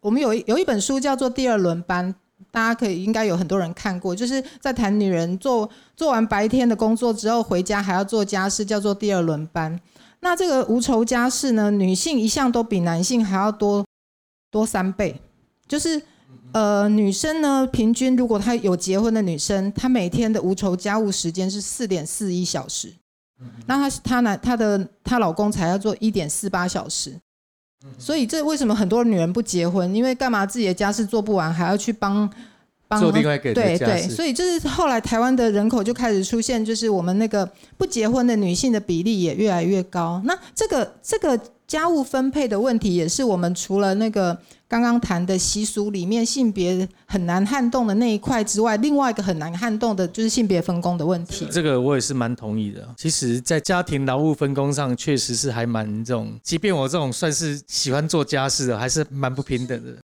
我们有有一本书叫做《第二轮班》，大家可以应该有很多人看过，就是在谈女人做做完白天的工作之后回家还要做家事，叫做第二轮班。那这个无酬家事呢，女性一向都比男性还要多多三倍，就是呃女生呢平均如果她有结婚的女生，她每天的无酬家务时间是四点四一小时。那她她男她的她老公才要做一点四八小时，所以这为什么很多女人不结婚？因为干嘛自己的家事做不完，还要去帮帮做另外给对对，所以就是后来台湾的人口就开始出现，就是我们那个不结婚的女性的比例也越来越高。那这个这个家务分配的问题，也是我们除了那个。刚刚谈的习俗里面，性别很难撼动的那一块之外，另外一个很难撼动的就是性别分工的问题。这个我也是蛮同意的。其实，在家庭劳务分工上，确实是还蛮这种，即便我这种算是喜欢做家事的，还是蛮不平等的。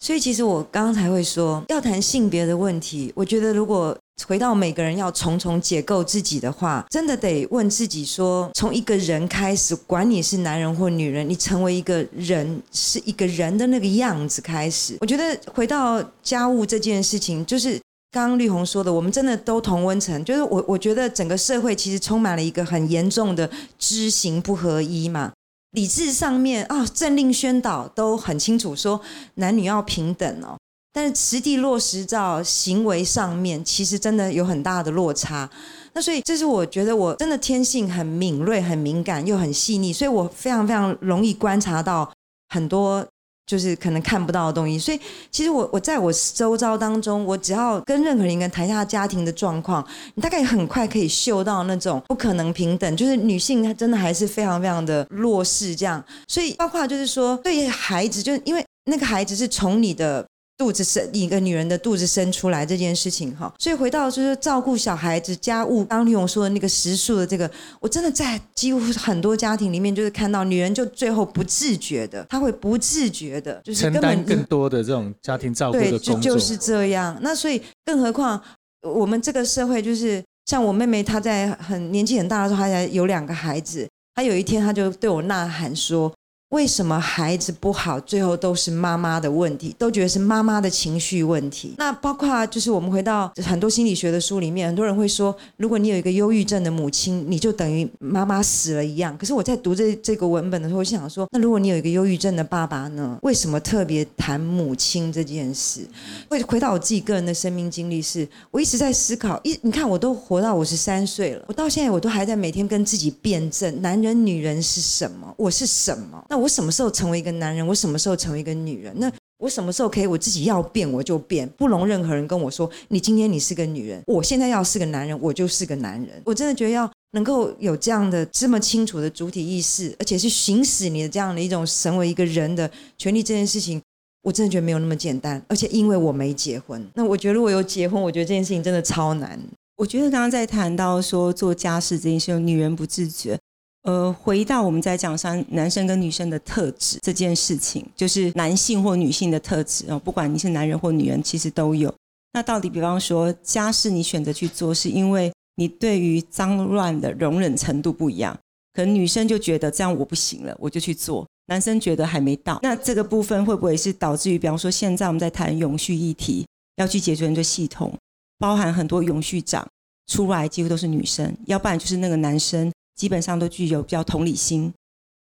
所以，其实我刚刚才会说，要谈性别的问题，我觉得如果。回到每个人要重重解构自己的话，真的得问自己说：从一个人开始，管你是男人或女人，你成为一个人，是一个人的那个样子开始。我觉得回到家务这件事情，就是刚刚绿红说的，我们真的都同温层。就是我，我觉得整个社会其实充满了一个很严重的知行不合一嘛。理智上面啊，政令宣导都很清楚，说男女要平等哦。但是实地落实到行为上面，其实真的有很大的落差。那所以，这是我觉得我真的天性很敏锐、很敏感又很细腻，所以我非常非常容易观察到很多就是可能看不到的东西。所以，其实我我在我周遭当中，我只要跟任何人跟谈一下家庭的状况，你大概很快可以嗅到那种不可能平等，就是女性她真的还是非常非常的弱势这样。所以，包括就是说，对于孩子，就是因为那个孩子是从你的。肚子生一个女人的肚子生出来这件事情哈，所以回到就是照顾小孩子家务，刚李勇说的那个食宿的这个，我真的在几乎很多家庭里面就是看到女人就最后不自觉的，她会不自觉的，就是承担更多的这种家庭照顾的工作，就是这样。那所以更何况我们这个社会就是像我妹妹，她在很年纪很大的时候，她才有两个孩子，她有一天她就对我呐喊说。为什么孩子不好，最后都是妈妈的问题，都觉得是妈妈的情绪问题。那包括就是我们回到很多心理学的书里面，很多人会说，如果你有一个忧郁症的母亲，你就等于妈妈死了一样。可是我在读这这个文本的时候，我想说，那如果你有一个忧郁症的爸爸呢？为什么特别谈母亲这件事？会回到我自己个人的生命经历，是我一直在思考。一你看，我都活到五十三岁了，我到现在我都还在每天跟自己辩证：男人、女人是什么？我是什么？那。我什么时候成为一个男人？我什么时候成为一个女人？那我什么时候可以我自己要变我就变，不容任何人跟我说你今天你是个女人，我现在要是个男人，我就是个男人。我真的觉得要能够有这样的这么清楚的主体意识，而且是行使你的这样的一种成为一个人的权利这件事情，我真的觉得没有那么简单。而且因为我没结婚，那我觉得如果有结婚，我觉得这件事情真的超难。我觉得刚刚在谈到说做家事这件事，女人不自觉。呃，回到我们在讲上男生跟女生的特质这件事情，就是男性或女性的特质哦，不管你是男人或女人，其实都有。那到底，比方说家事你选择去做，是因为你对于脏乱的容忍程度不一样？可能女生就觉得这样我不行了，我就去做；男生觉得还没到。那这个部分会不会是导致于，比方说现在我们在谈永续议题，要去解决这系统，包含很多永续长出来几乎都是女生，要不然就是那个男生。基本上都具有比较同理心、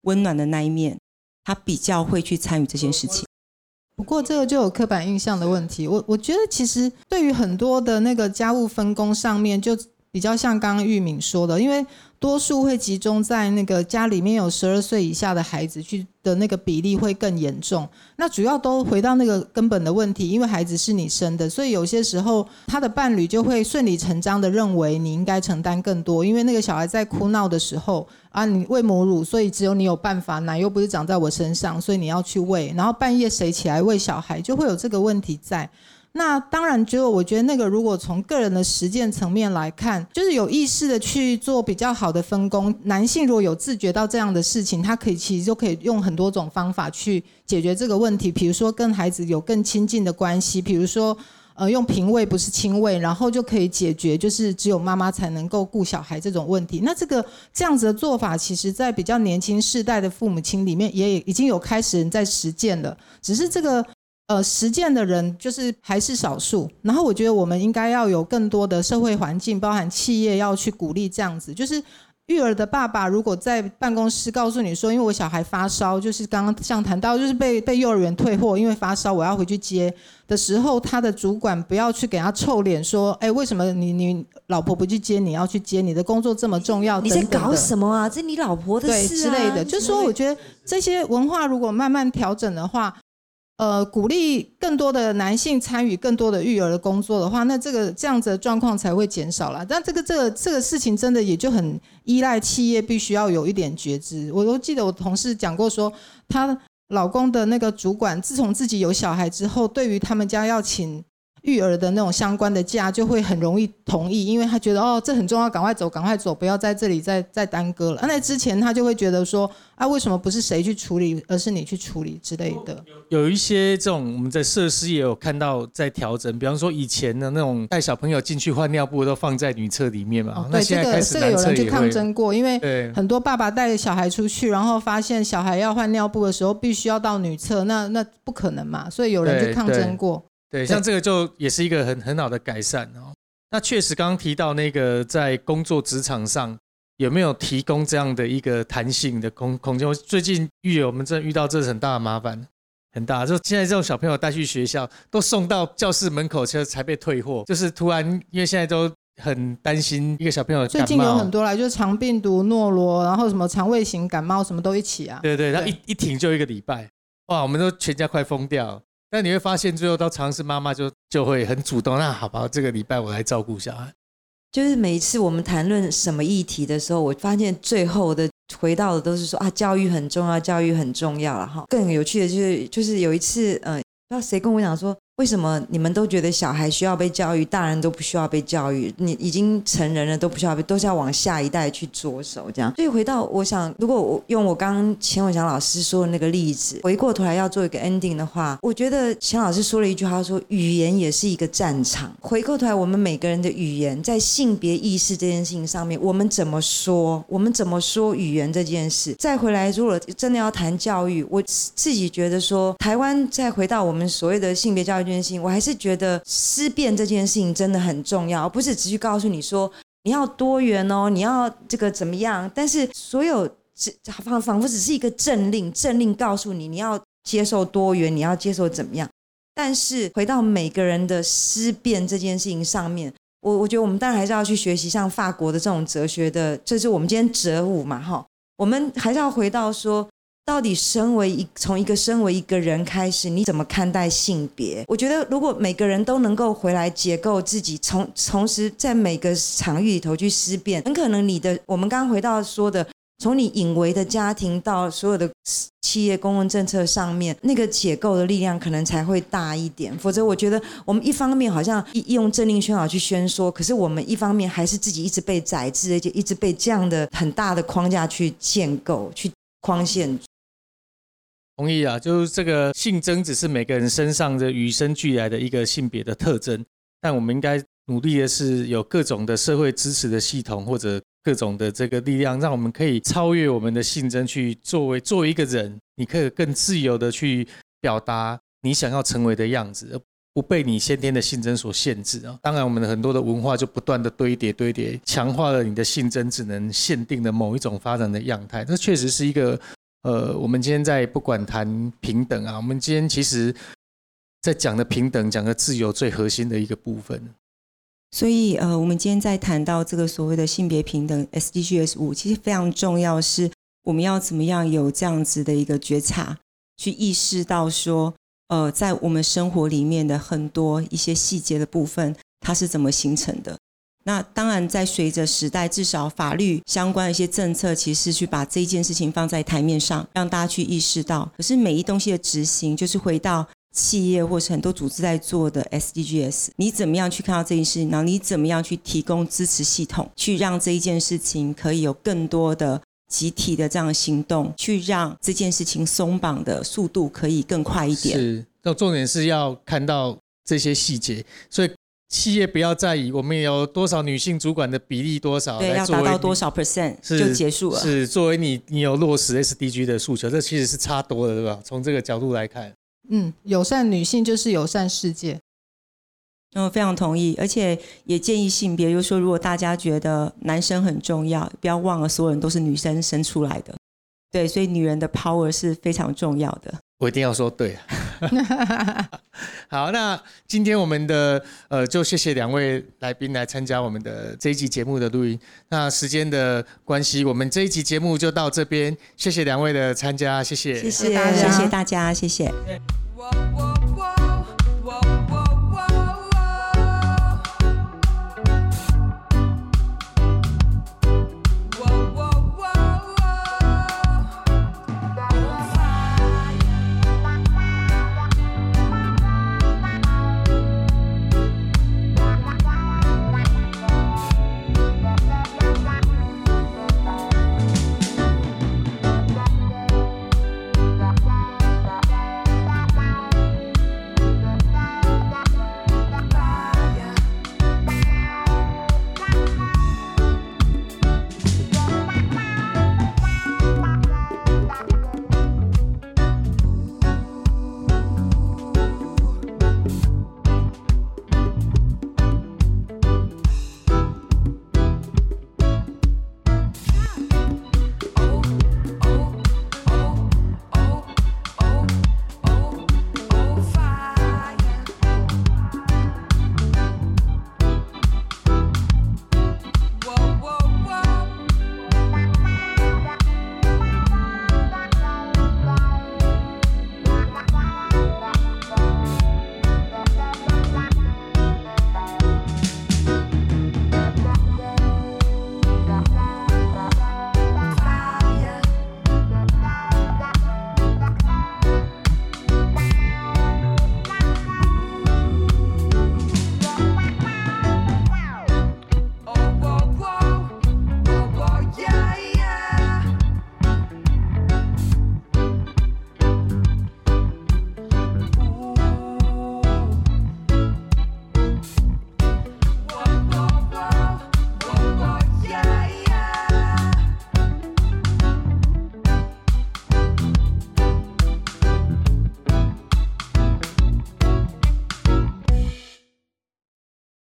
温暖的那一面，他比较会去参与这件事情。不过这个就有刻板印象的问题。我我觉得其实对于很多的那个家务分工上面，就比较像刚刚玉敏说的，因为。多数会集中在那个家里面有十二岁以下的孩子去的那个比例会更严重。那主要都回到那个根本的问题，因为孩子是你生的，所以有些时候他的伴侣就会顺理成章的认为你应该承担更多，因为那个小孩在哭闹的时候啊，你喂母乳，所以只有你有办法，奶又不是长在我身上，所以你要去喂，然后半夜谁起来喂小孩，就会有这个问题在。那当然，就我觉得那个，如果从个人的实践层面来看，就是有意识的去做比较好的分工。男性如果有自觉到这样的事情，他可以其实就可以用很多种方法去解决这个问题。比如说跟孩子有更亲近的关系，比如说呃用平位不是亲位，然后就可以解决就是只有妈妈才能够顾小孩这种问题。那这个这样子的做法，其实在比较年轻世代的父母亲里面也已经有开始人在实践了，只是这个。呃，实践的人就是还是少数。然后我觉得我们应该要有更多的社会环境，包含企业要去鼓励这样子。就是育儿的爸爸如果在办公室告诉你说，因为我小孩发烧，就是刚刚像谈到，就是被被幼儿园退货，因为发烧我要回去接的时候，他的主管不要去给他臭脸说，哎，为什么你你老婆不去接，你要去接？你的工作这么重要，你在搞什么啊？这你老婆的事之类的。就是说，我觉得这些文化如果慢慢调整的话。呃，鼓励更多的男性参与更多的育儿的工作的话，那这个这样子的状况才会减少了。但这个这个这个事情真的也就很依赖企业必须要有一点觉知。我都记得我同事讲过说，她老公的那个主管自从自己有小孩之后，对于他们家要请。育儿的那种相关的假就会很容易同意，因为他觉得哦，这很重要，赶快走，赶快走，不要在这里再再耽搁了。那之前他就会觉得说，啊，为什么不是谁去处理，而是你去处理之类的。有一些这种我们在设施也有看到在调整，比方说以前的那种带小朋友进去换尿布都放在女厕里面嘛。对，这个这个有人去抗争过，因为很多爸爸带小孩出去，然后发现小孩要换尿布的时候必须要到女厕，那那不可能嘛，所以有人去抗争过。对，像这个就也是一个很很好的改善哦。那确实刚刚提到那个在工作职场上有没有提供这样的一个弹性的空空间？最近育儿我们真的遇到这是很大的麻烦，很大。就现在这种小朋友带去学校，都送到教室门口车才被退货，就是突然因为现在都很担心一个小朋友最近有很多啦，就是肠病毒、诺罗，然后什么肠胃型感冒什么都一起啊。对对，他一一停就一个礼拜，哇，我们都全家快疯掉。但你会发现，最后到尝试妈妈就就会很主动。那好吧，这个礼拜我来照顾小孩。就是每一次我们谈论什么议题的时候，我发现最后的回到的都是说啊，教育很重要，教育很重要了哈。更有趣的就是，就是有一次，嗯，不知道谁跟我讲说。为什么你们都觉得小孩需要被教育，大人都不需要被教育？你已经成人了都不需要被，都是要往下一代去着手这样。所以回到我想，如果我用我刚刚钱伟强老师说的那个例子，回过头来要做一个 ending 的话，我觉得钱老师说了一句话，说语言也是一个战场。回过头来，我们每个人的语言在性别意识这件事情上面，我们怎么说？我们怎么说语言这件事？再回来，如果真的要谈教育，我自己觉得说，台湾再回到我们所谓的性别教育。我还是觉得思辨这件事情真的很重要，不是只去告诉你说你要多元哦，你要这个怎么样？但是所有只仿仿佛只是一个政令，政令告诉你你要接受多元，你要接受怎么样？但是回到每个人的思辨这件事情上面，我我觉得我们当然还是要去学习像法国的这种哲学的，这是我们今天哲舞嘛，哈，我们还是要回到说。到底身为一从一个身为一个人开始，你怎么看待性别？我觉得如果每个人都能够回来解构自己，从同时在每个场域里头去思辨，很可能你的我们刚刚回到说的，从你隐微的家庭到所有的企业公共政策上面，那个解构的力量可能才会大一点。否则，我觉得我们一方面好像用政令宣导去宣说，可是我们一方面还是自己一直被宰制，而且一直被这样的很大的框架去建构、去框限。同意啊，就是这个性征只是每个人身上的与生俱来的一个性别的特征，但我们应该努力的是有各种的社会支持的系统或者各种的这个力量，让我们可以超越我们的性征，去作为作为一个人，你可以更自由的去表达你想要成为的样子，而不被你先天的性征所限制啊。当然，我们的很多的文化就不断的堆叠堆叠，强化了你的性征只能限定的某一种发展的样态，这确实是一个。呃，我们今天在不管谈平等啊，我们今天其实，在讲的平等、讲的自由最核心的一个部分。所以，呃，我们今天在谈到这个所谓的性别平等 SDGs 五，其实非常重要，是我们要怎么样有这样子的一个觉察，去意识到说，呃，在我们生活里面的很多一些细节的部分，它是怎么形成的。那当然，在随着时代，至少法律相关的一些政策，其实去把这一件事情放在台面上，让大家去意识到。可是每一东西的执行，就是回到企业或是很多组织在做的 SDGs，你怎么样去看到这件事情？然后你怎么样去提供支持系统，去让这一件事情可以有更多的集体的这样行动，去让这件事情松绑的速度可以更快一点。是，那重点是要看到这些细节，所以。企业不要在意我们有多少女性主管的比例多少，对，要达到多少 percent 就结束了。是作为你，你有落实 SDG 的诉求，这其实是差多了，对吧？从这个角度来看，嗯，友善女性就是友善世界。嗯，非常同意，而且也建议性别，就是说，如果大家觉得男生很重要，不要忘了所有人都是女生生出来的。对，所以女人的 power 是非常重要的。我一定要说对。[LAUGHS] 好，那今天我们的呃，就谢谢两位来宾来参加我们的这一集节目的录音。那时间的关系，我们这一集节目就到这边。谢谢两位的参加，谢谢，谢谢，谢谢大家，谢谢。